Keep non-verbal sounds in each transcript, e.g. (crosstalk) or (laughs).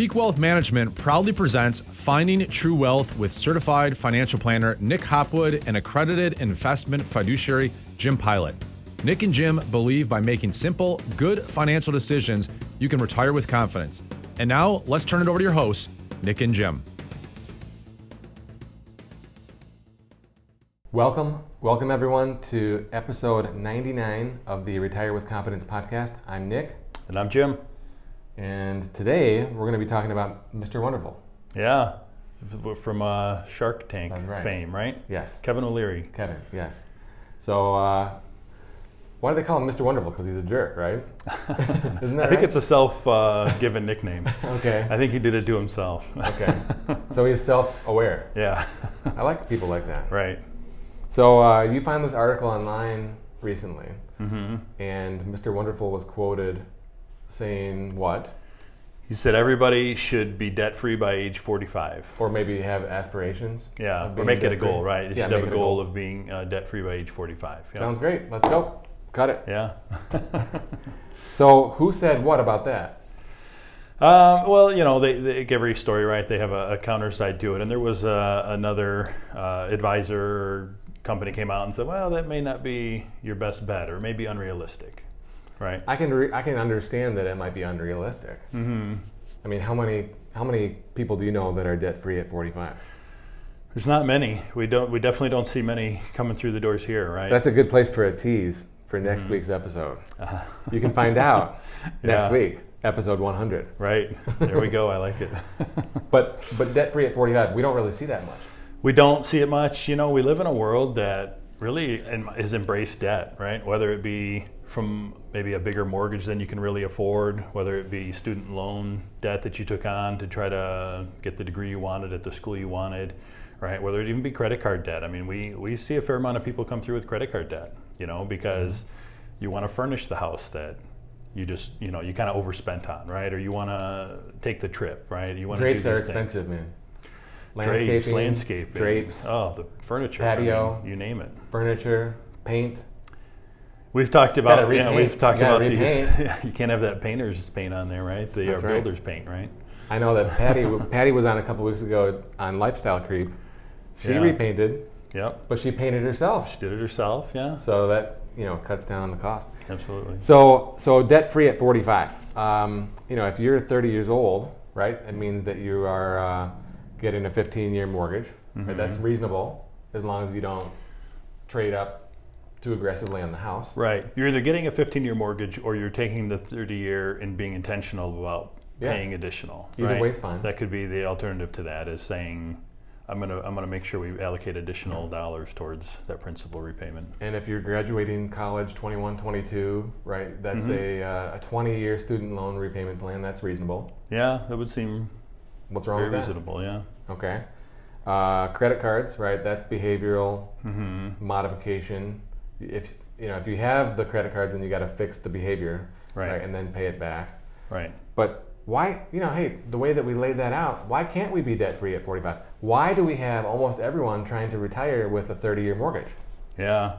Peak Wealth Management proudly presents Finding True Wealth with certified financial planner Nick Hopwood and accredited investment fiduciary Jim Pilot. Nick and Jim believe by making simple, good financial decisions, you can retire with confidence. And now, let's turn it over to your hosts, Nick and Jim. Welcome, welcome everyone to episode 99 of the Retire with Confidence podcast. I'm Nick, And I'm Jim. And today we're going to be talking about Mr. Wonderful. Yeah, from uh, Shark Tank right. fame, right? Yes, Kevin O'Leary. Kevin, yes. So, uh, why do they call him Mr. Wonderful? Because he's a jerk, right? (laughs) Isn't that I think right? it's a self-given nickname. (laughs) Okay, I think he did it to himself. okay. (laughs) So he's self aware. yeah. I like people like that. right. So, uh, you found this article online recently, hmm and Mr. Wonderful was quoted saying what? He said everybody should be debt-free by age 45. Or maybe have aspirations? Yeah, or make it a goal, right? You Yeah, should have a it goal of being uh, debt-free by age 45. Yeah. Sounds great. Let's go. Cut it. yeah. (laughs) So, who said what about that? Um, well, you know, they, they give every story, right? They have a, a counter side to it. And there was uh, another uh, advisor company came out and said, well, that may not be your best bet or it may be unrealistic, right? I can re- I can understand that it might be unrealistic. hmm I mean, how many how many people do you know that are debt free at 45? There's not many. We don't. We definitely don't see many coming through the doors here, right? That's a good place for a tease for next Mm-hmm. week's episode. Uh, You can find out (laughs) next Yeah. week, episode 100. right. There we go. I like it. (laughs) But but debt free at 45, we don't really see that much. we don't see it much. You know, we live in a world that really has embraced debt, right? Whether it be from maybe a bigger mortgage than you can really afford, whether it be student loan debt that you took on to try to get the degree you wanted at the school you wanted, right? Whether it even be credit card debt. I mean, we, we see a fair amount of people come through with credit card debt, you know, because you want to furnish the house that you just, you know, you kind of overspent on, right? Or you want to take the trip, right? You want Drapes to do are these things. expensive, man. Drapes, landscaping, drapes, oh, the furniture, I patio. mean, you name it. furniture, paint. We've talked about, yeah, repaint. we've talked about these. (laughs) you can't have that painter's paint on there, right? The uh, right. builder's paint, right? I know that Patty (laughs) Patty was on a couple weeks ago on Lifestyle Creep. She Yeah. repainted, Yep. but she painted herself. She did it herself. Yeah, So that you know cuts down on the cost. absolutely. So so debt free at 45. Um, you know, if you're 30 years old, right, it means that you are uh, getting a 15 year mortgage. Right? That's Mm-hmm. reasonable as long as you don't trade up too aggressively on the house. Right. You're either getting a 15-year mortgage or you're taking the 30-year and being intentional about Yeah. paying additional. Either right? way's fine. That could be the alternative to that is saying, I'm gonna I'm gonna make sure we allocate additional dollars towards that principal repayment. And if you're graduating college 21, 22, right, that's a, uh, a 20 year student loan repayment plan. That's reasonable. Yeah, that would seem What's wrong very with that? reasonable. Yeah. Okay. Uh, credit cards, right? That's behavioral hmm modification. If you know, if you have the credit cards, then you got to fix the behavior, Right. and then pay it back. Right. But why, you know, hey, the way that we laid that out, why can't we be debt free at 45? Why do we have almost everyone trying to retire with a 30 year mortgage? Yeah.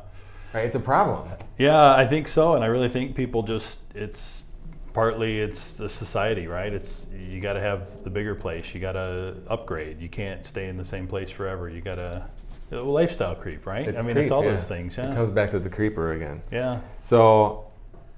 Right? It's a problem. Yeah, I think so, and I really think people just it's partly it's the society, right? It's you got to have the bigger place. You got to upgrade. You can't stay in the same place forever. You got to lifestyle creep, right? It's I mean, creep, it's all yeah. those things. It Yeah. comes back to the creeper again. Yeah. So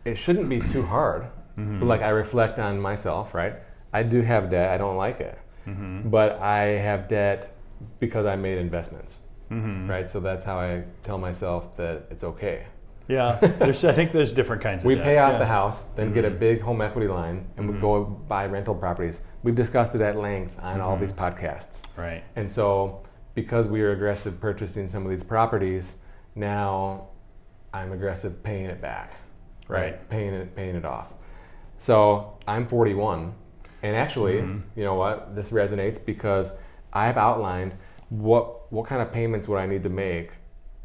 it shouldn't be too hard. Mm-hmm. But like I reflect on myself, right? I do have debt. I don't like it, Mm-hmm. but I have debt because I made investments, hmm right? So that's how I tell myself that it's okay. Yeah. (laughs) There's I think there's different kinds of We pay off Yeah. the house, then get a Mhm. big home equity line, and we go buy rental properties. We've discussed it at length on all Mhm. these podcasts. Right. And so, because we are aggressive purchasing some of these properties, now I'm aggressive paying it back, right? Right. Paying it, paying it off. So I'm 41, and actually, Mhm. you know what? This resonates because I've outlined what what kind of payments would I need to make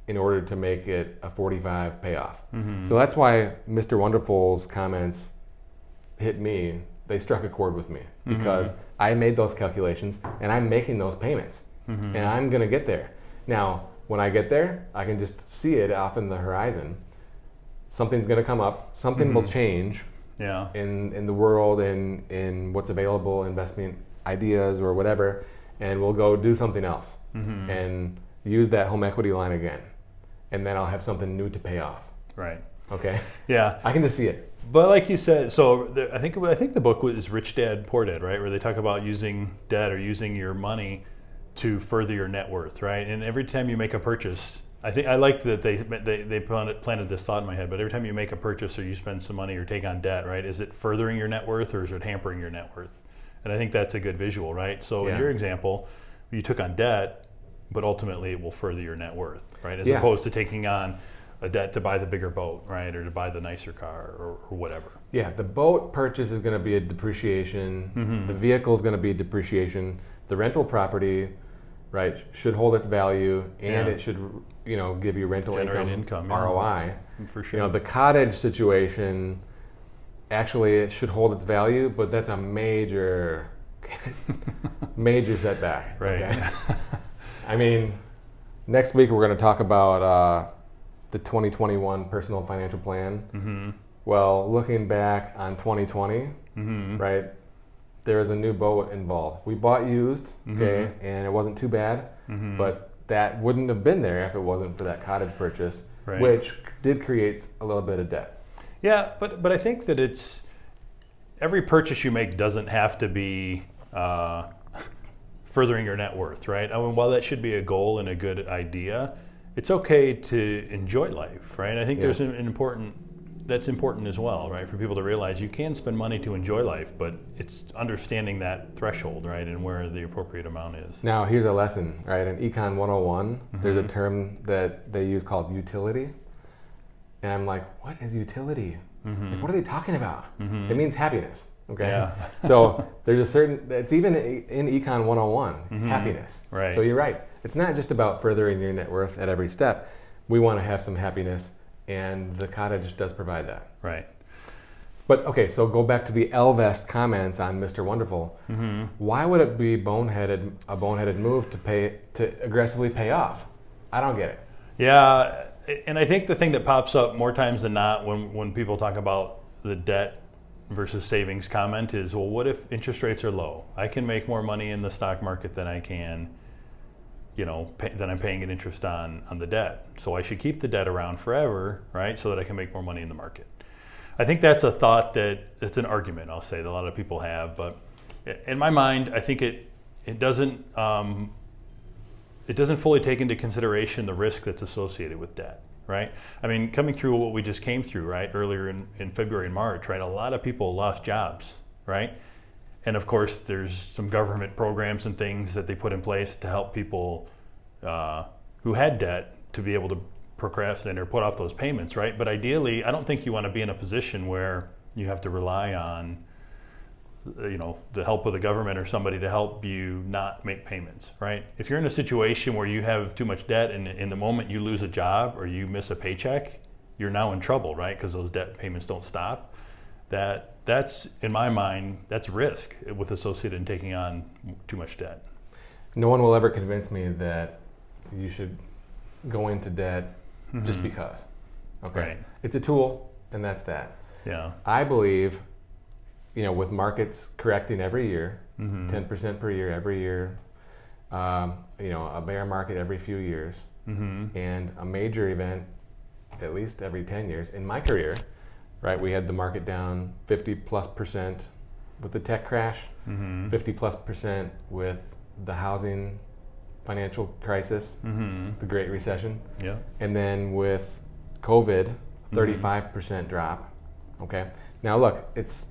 in order to make it a 45 payoff. Mhm. So that's why Mr. Wonderful's comments hit me. They struck a chord with me because I made those calculations and I'm making those payments Mhm. and I'm going to get there. Now, when I get there, I can just see it off in the horizon. Something's going to come up, something will change, Yeah. in in the world and in what's available, investment ideas or whatever, and we'll go do something else Mm-hmm. and use that home equity line again, and then I'll have something new to pay off. Right. Okay, Yeah. I can just see it. But like you said, so the, I think I think the book was Rich Dad Poor Dad, right? Where they talk about using debt or using your money to further your net worth, right? And every time you make a purchase, I think I like that they they they planted, this thought in my head. But every time you make a purchase or you spend some money or take on debt, right? Is it furthering your net worth or is it hampering your net worth? And I think that's a good visual, right? So in your example, you took on debt, but ultimately it will further your net worth, right? As Yeah. opposed to taking on a debt to buy the bigger boat, right, or to buy the nicer car or, or whatever. Yeah, the boat purchase is going to be a depreciation. Mm-hmm. The vehicle is going to be a depreciation. The rental property, right, should hold its value, and Yeah. it should, you know, give you rental Generate income, income, yeah. ROI. For sure You know, the cottage situation, actually, it should hold its value, but that's a major, (laughs) major setback. right. okay? (laughs) I mean, next week we're going to talk about uh, the 2021 personal financial plan. hmm Well, looking back on 2020, hmm right, there is a new boat involved. We bought used, okay, and it wasn't too bad, hmm but that wouldn't have been there if it wasn't for that cottage purchase, Right. which did create a little bit of debt. Yeah, but but I think that it's every purchase you make doesn't have to be uh, (laughs) furthering your net worth, right? I mean, while that should be a goal and a good idea, it's okay to enjoy life, right? I think Yeah. there's an, an important that's important as well, right? For people to realize you can spend money to enjoy life, but it's understanding that threshold, right, and where the appropriate amount is. Now, here's a lesson, right? In Econ 101, there's Mm-hmm. a term that they use called utility. And I'm like, what is utility? Like, what are they talking about? It means happiness, okay? Mm-hmm. Yeah. (laughs) so there's a certain, it's even in Econ 101, happiness. Mm-hmm. Right. So you're right. It's not just about furthering your net worth at every step. We want to have some happiness, and the cottage does provide that. Right. But okay, so go back to the Ellevest comments on Mr. Wonderful. Mm-hmm. Why would it be boneheaded a boneheaded move to pay to aggressively pay off? I don't get it. Yeah, and I think the thing that pops up more times than not when, when people talk about the debt versus savings comment is, well, what if interest rates are low? I can make more money in the stock market than I can, you know, pay, than I'm paying an interest on on the debt. So I should keep the debt around forever, right, so that I can make more money in the market. I think that's a thought that it's an argument I'll say that a lot of people have, but in my mind, I think it it doesn't um, it doesn't fully take into consideration the risk that's associated with debt, right? I mean, coming through what we just came through, right, earlier in, in February and March, right, a lot of people lost jobs, right? And of course, there's some government programs and things that they put in place to help people uh, who had debt to be able to procrastinate or put off those payments, right? But ideally, I don't think you want to be in a position where you have to rely on you know the help of the government or somebody to help you not make payments right? If you're in a situation where you have too much debt and in the moment you lose a job or you miss a paycheck you're now in trouble right? Because those debt payments don't stop. That that's in my mind that's risk with associated in taking on too much debt No one will ever convince me that you should go into debt just because. Okay. Right. It's a tool, and that's that. yeah I believe, you know, with markets correcting every year, Mm-hmm. 10% per year every year, um, you know, a bear market every few years, mm-hmm. and a major event at least every 10 years. In my career, right, we had the market down 50 plus percent with the tech crash, Mm-hmm. 50 plus percent with the housing financial crisis, Mm-hmm. the Great Recession, yeah and then with COVID, 35% drop. Okay. Now look, it's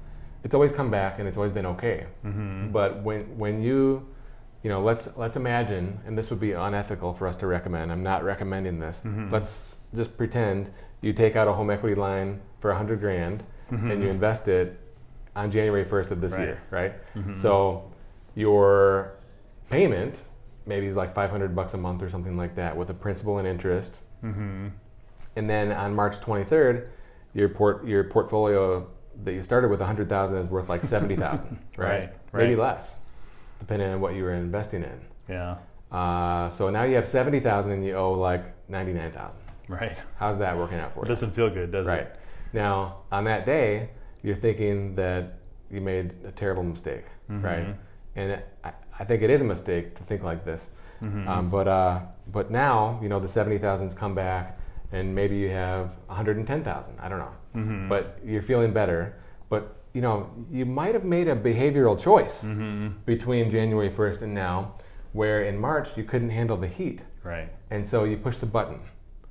it's always come back and it's always been okay. mm-hmm. But when when you you know let's let's imagine, and this would be unethical for us to recommend. I'm not recommending this. Mhm. Let's just pretend you take out a home equity line for 100 grand and you invest it on January 1st of this Right. year, right? Mhm. So your payment maybe is like 500 bucks a month or something like that with a principal and interest. Mm-hmm. And then on March 23rd, your port your portfolio that you started with 100,000 is worth like 70,000, (laughs) right? Right, Maybe less, depending on what you were investing in. yeah Uh, so now you have 70,000 and you owe like 99,000. Right How's that working out for it you? doesn't feel good does Right. it Right. Now, on that day, you're thinking that you made a terrible mistake, Mm-hmm. right? And I, I think it is a mistake to think like this. Mm-hmm. Um, but uh, but now you know the seventy thousands come back, and maybe you have one hundred and ten thousand. I don't know, Mm-hmm. but you're feeling better. But you know you might have made a behavioral choice Mm-hmm. between January first and now, where in March you couldn't handle the heat, Right. and so you push the button.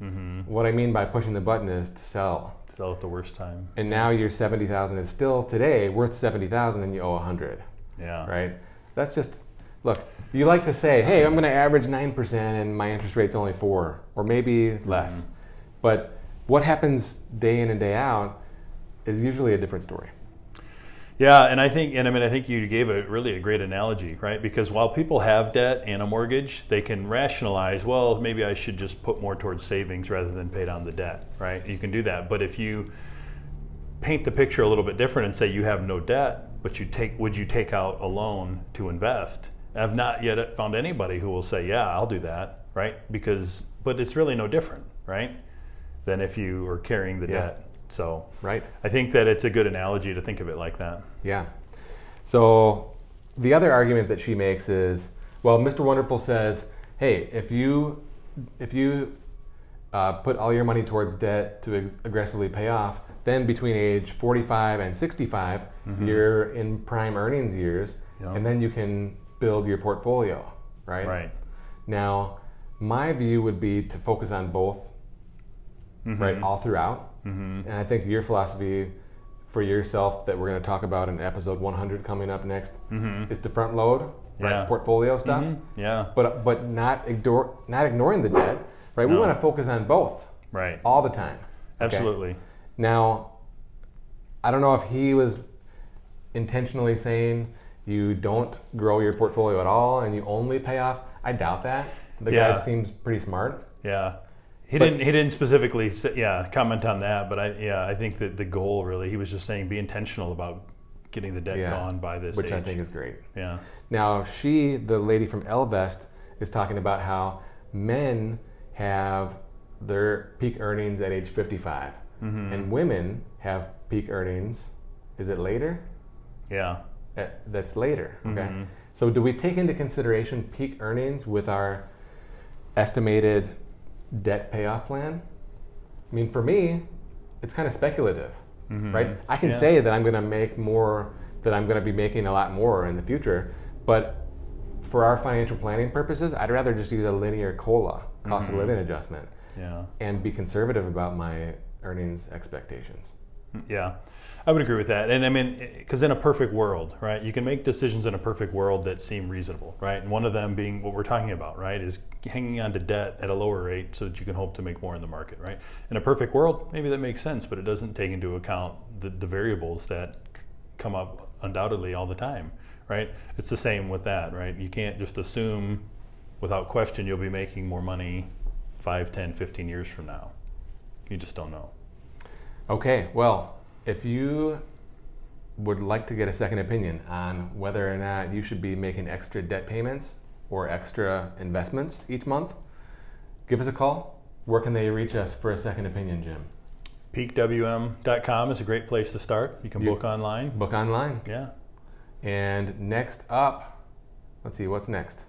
Mm-hmm. What I mean by pushing the button is to sell. Sell at the worst time. And now your 70,000 is still today worth 70,000 and you owe a 100, Yeah. right? That's just look, you like to say, "Hey, I'm going to average 9% and my interest rate's only 4 or maybe less." But what happens day in and day out is usually a different story. Yeah, and I think, and I mean, I think you gave a really a great analogy, right? Because while people have debt and a mortgage, they can rationalize, well, maybe I should just put more towards savings rather than pay down the debt, right? You can do that, but if you paint the picture a little bit different and say you have no debt, but you take, would you take out a loan to invest? I've not yet found anybody who will say, yeah, I'll do that, right? Because, but it's really no different, right? Than if you are carrying the Yeah. debt. So Right? I think that it's a good analogy to think of it like that. Yeah. So the other argument that she makes is, well, Mr. Wonderful says, hey, if you if you uh, put all your money towards debt to ex- aggressively pay off, then between age 45 and 65, you're in prime earnings years, Yeah. and then you can build your portfolio, right? Right. Now, my view would be to focus on both, right, all throughout. Mm-hmm. And I think your philosophy for yourself that we're going to talk about in episode 100 coming up next Mm-hmm. is to front load, right, Yeah. portfolio stuff, Yeah. but but not ignore not ignoring the debt, right? We want to focus on both Right. all the time. okay? Absolutely. Now, I don't know if he was intentionally saying you don't grow your portfolio at all and you only pay off. I doubt that. The Yeah. guy seems pretty smart. Yeah. He But- didn't. He didn't specifically, say, yeah, comment on that. But I, yeah, I think that the goal really, he was just saying, be intentional about getting the debt Yeah. gone by this which age. I think is great. yeah. Now, she, the lady from Ellevest, is talking about how men have their peak earnings at age 55, Mm-hmm. and women have peak earnings. Is it later? Yeah. Uh, That's later. Okay. Mm-hmm. So, do we take into consideration peak earnings with our estimated debt payoff plan? I mean, for me, it's kind of speculative, right? I can Mm-hmm. Yeah. say that I'm going to make more, that I'm going to be making a lot more in the future, but for our financial planning purposes, I'd rather just use a linear COLA, cost Mm-hmm. of living adjustment, Yeah. and be conservative about my earnings expectations. Yeah, I would agree with that. And I mean, because in a perfect world, right, you can make decisions in a perfect world that seem reasonable, right? And one of them being what we're talking about, right, is hanging on to debt at a lower rate so that you can hope to make more in the market, right? In a perfect world, maybe that makes sense, but it doesn't take into account the, the variables that c- come up undoubtedly all the time, right? It's the same with that, right? You can't just assume without question you'll be making more money 5, 10, 15 years from now. You just don't know. Okay, well, if you would like to get a second opinion on whether or not you should be making extra debt payments or extra investments each month, give us a call. Where can they reach us for a second opinion, Jim? peakwm.com is a great place to start. You can You- book online. Book online. Yeah. And next up, let's see, what's next?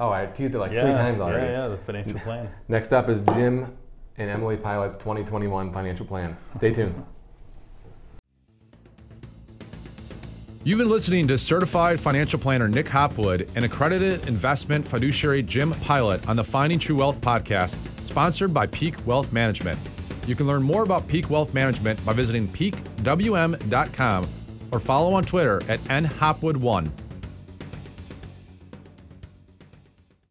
Oh, I teased it like yeah. three times already. Yeah, yeah, the financial (laughs) plan. Next up is Jim and Emily Pilot's 2021 financial plan. Stay tuned. You've been listening to certified financial planner Nick Hopwood and accredited investment fiduciary Jim Pilot on the Finding True Wealth podcast, sponsored by Peak Wealth Management. You can learn more about Peak Wealth Management by visiting peakwm.com or follow on Twitter at nhopwood1.